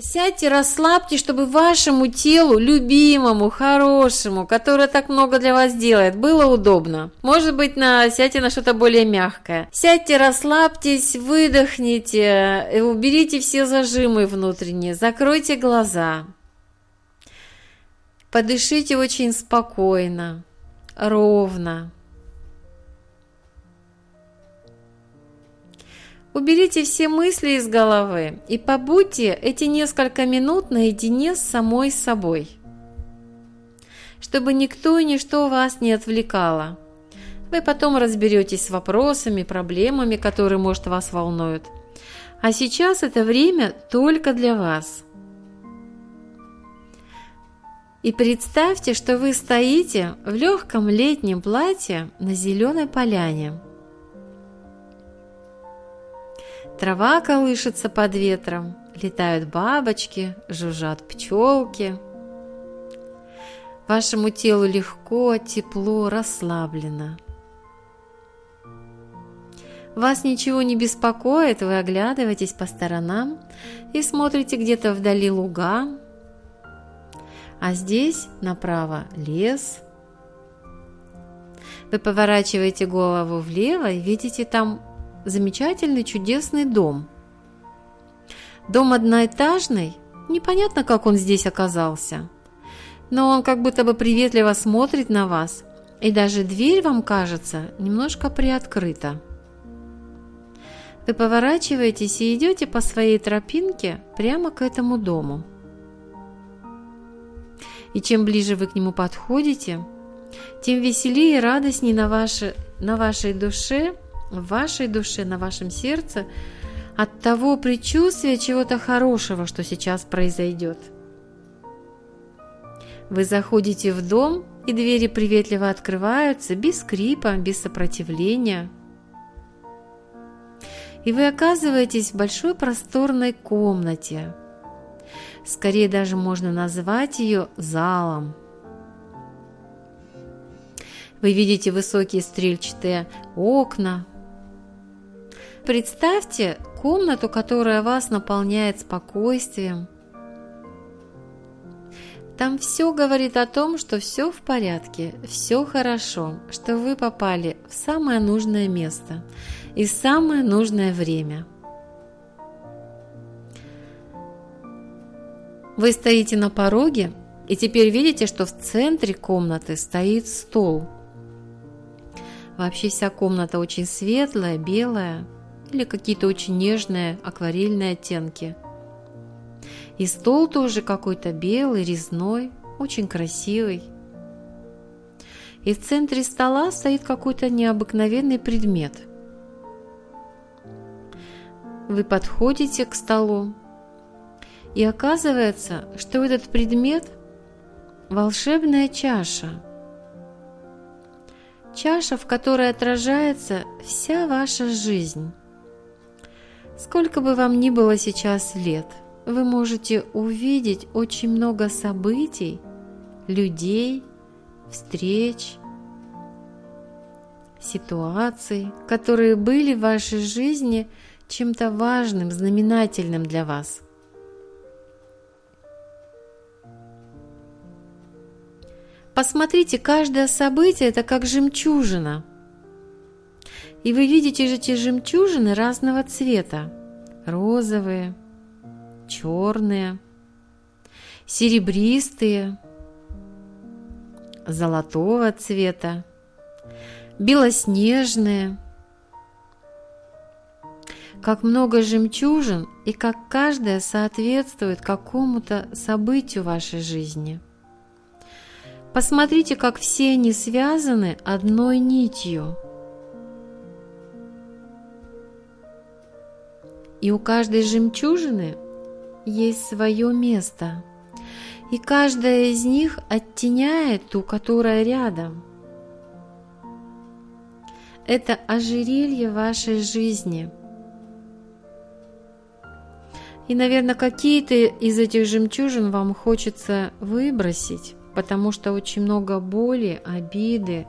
Сядьте, расслабьте, чтобы вашему телу, любимому, хорошему, которое так много для вас делает, было удобно. Может быть, на, сядьте на что-то более мягкое. Сядьте, расслабьтесь, выдохните, уберите все зажимы внутренние, закройте глаза. Подышите очень спокойно, ровно. Уберите все мысли из головы и побудьте эти несколько минут наедине с самой собой, чтобы никто и ничто вас не отвлекало. Вы потом разберетесь с вопросами, проблемами, которые, может, вас волнуют. А сейчас это время только для вас. И представьте, что вы стоите в легком летнем платье на зеленой поляне – Трава колышется под ветром, летают бабочки, жужжат пчелки. Вашему телу легко, тепло, расслаблено. Вас ничего не беспокоит, вы оглядываетесь по сторонам и смотрите где-то вдали луга, а здесь направо лес. Вы поворачиваете голову влево и видите там замечательный чудесный дом. Дом одноэтажный, непонятно, как он здесь оказался. Но он как будто бы приветливо смотрит на вас, и даже дверь вам кажется немножко приоткрыта. Вы поворачиваетесь и идете по своей тропинке прямо к этому дому. И чем ближе вы к нему подходите, тем веселее и радостнее на, ваше, на вашей душе – в вашей душе, на вашем сердце от того предчувствия чего-то хорошего, что сейчас произойдет. Вы заходите в дом, и двери приветливо открываются, без скрипа, без сопротивления. И вы оказываетесь в большой просторной комнате. Скорее даже можно назвать ее залом. Вы видите высокие стрельчатые окна, Представьте комнату, которая вас наполняет спокойствием. Там все говорит о том, что все в порядке, все хорошо, что вы попали в самое нужное место и самое нужное время. Вы стоите на пороге и теперь видите, что в центре комнаты стоит стол. Вообще вся комната очень светлая, белая – или какие-то очень нежные акварельные оттенки. И стол тоже какой-то белый, резной, очень красивый. И в центре стола стоит какой-то необыкновенный предмет. Вы подходите к столу, и оказывается, что этот предмет – волшебная чаша. Чаша, в которой отражается вся ваша жизнь. Сколько бы вам ни было сейчас лет, вы можете увидеть очень много событий, людей, встреч, ситуаций, которые были в вашей жизни чем-то важным, знаменательным для вас. Посмотрите, каждое событие – это как жемчужина – и вы видите же эти жемчужины разного цвета. Розовые, черные, серебристые, золотого цвета, белоснежные. Как много жемчужин и как каждая соответствует какому-то событию вашей жизни. Посмотрите, как все они связаны одной нитью – И у каждой жемчужины есть свое место. И каждая из них оттеняет ту, которая рядом. Это ожерелье вашей жизни. И, наверное, какие-то из этих жемчужин вам хочется выбросить, потому что очень много боли, обиды,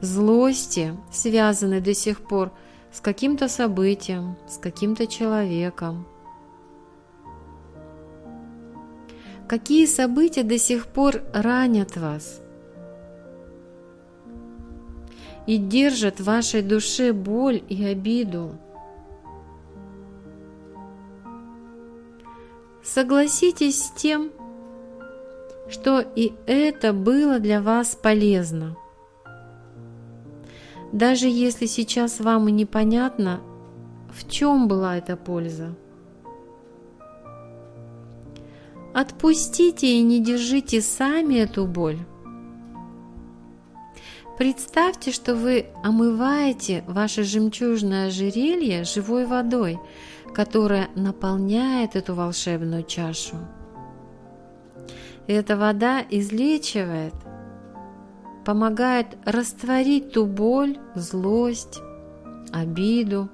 злости связаны до сих пор с каким-то событием, с каким-то человеком. какие события до сих пор ранят вас и держат в вашей душе боль и обиду. Согласитесь с тем, что и это было для вас полезно. Даже если сейчас вам и непонятно, в чем была эта польза. Отпустите и не держите сами эту боль. Представьте, что вы омываете ваше жемчужное ожерелье живой водой, которая наполняет эту волшебную чашу. И эта вода излечивает, помогает растворить ту боль, злость, обиду,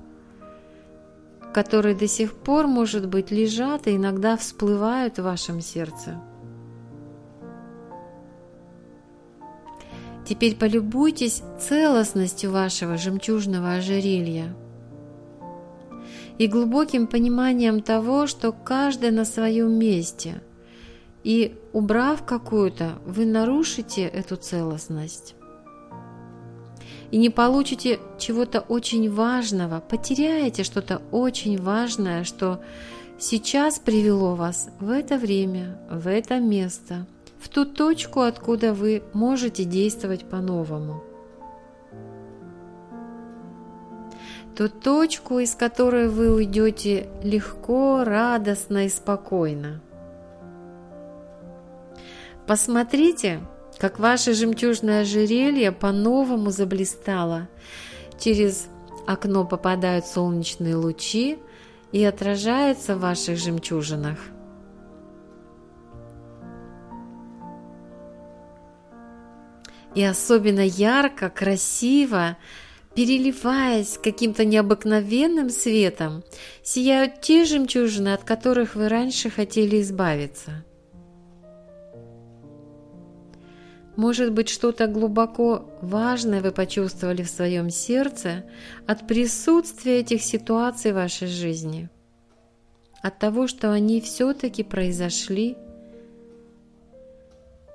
которые до сих пор, может быть, лежат и иногда всплывают в вашем сердце. Теперь полюбуйтесь целостностью вашего жемчужного ожерелья и глубоким пониманием того, что каждое на своем месте. И убрав какую-то, вы нарушите эту целостность и не получите чего-то очень важного, потеряете что-то очень важное, что сейчас привело вас в это время, в это место, в ту точку, откуда вы можете действовать по-новому. Ту точку, из которой вы уйдете легко, радостно и спокойно. Посмотрите, как ваше жемчужное ожерелье по-новому заблистало. Через окно попадают солнечные лучи и отражаются в ваших жемчужинах. И особенно ярко, красиво, переливаясь каким-то необыкновенным светом, сияют те жемчужины, от которых вы раньше хотели избавиться – Может быть, что-то глубоко важное вы почувствовали в своем сердце от присутствия этих ситуаций в вашей жизни, от того, что они все-таки произошли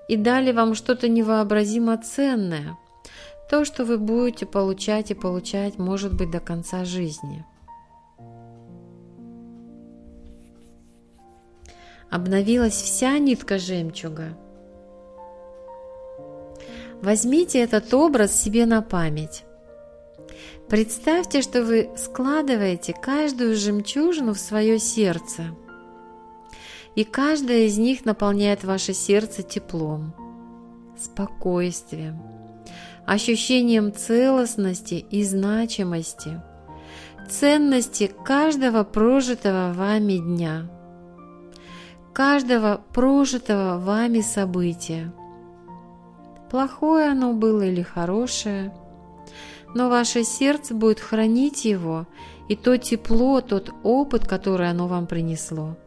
и дали вам что-то невообразимо ценное, то, что вы будете получать и получать, может быть, до конца жизни. Обновилась вся нитка жемчуга – Возьмите этот образ себе на память. Представьте, что вы складываете каждую жемчужину в свое сердце, и каждая из них наполняет ваше сердце теплом, спокойствием, ощущением целостности и значимости, ценности каждого прожитого вами дня, каждого прожитого вами события – плохое оно было или хорошее, но ваше сердце будет хранить его и то тепло, тот опыт, который оно вам принесло.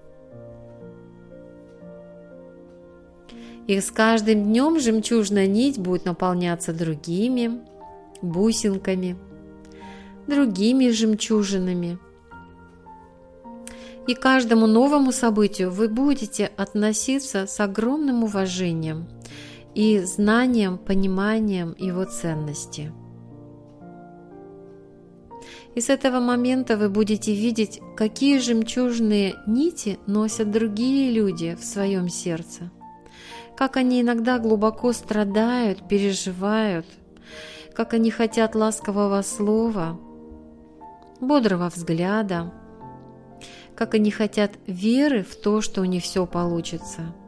И с каждым днем жемчужная нить будет наполняться другими бусинками, другими жемчужинами. И каждому новому событию вы будете относиться с огромным уважением – и знанием, пониманием его ценности. И с этого момента вы будете видеть, какие жемчужные нити носят другие люди в своем сердце, как они иногда глубоко страдают, переживают, как они хотят ласкового слова, бодрого взгляда, как они хотят веры в то, что у них все получится –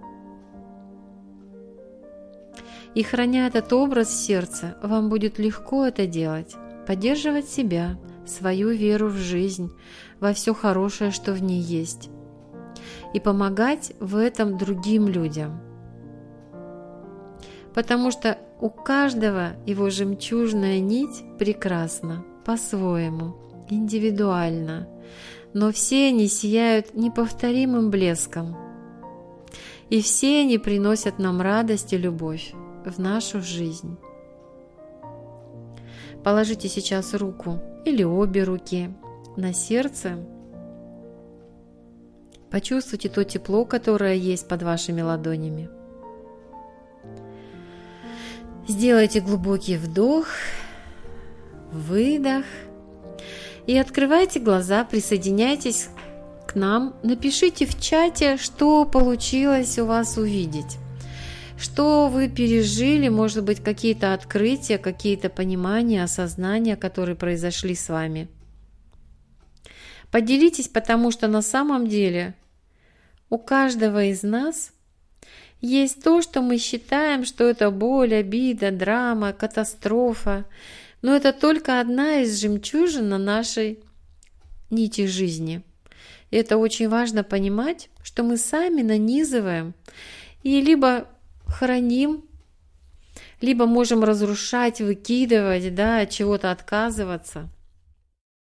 и храня этот образ в сердце, вам будет легко это делать, поддерживать себя, свою веру в жизнь, во все хорошее, что в ней есть, и помогать в этом другим людям. Потому что у каждого его жемчужная нить прекрасна по-своему, индивидуально, но все они сияют неповторимым блеском, и все они приносят нам радость и любовь в нашу жизнь. Положите сейчас руку или обе руки на сердце Почувствуйте то тепло, которое есть под вашими ладонями. Сделайте глубокий вдох, выдох и открывайте глаза, присоединяйтесь к нам, напишите в чате, что получилось у вас увидеть. Что вы пережили, может быть, какие-то открытия, какие-то понимания, осознания, которые произошли с вами. Поделитесь, потому что на самом деле у каждого из нас есть то, что мы считаем, что это боль, обида, драма, катастрофа, но это только одна из жемчужин на нашей нити жизни. И это очень важно понимать, что мы сами нанизываем и либо храним, либо можем разрушать, выкидывать, да, от чего-то отказываться.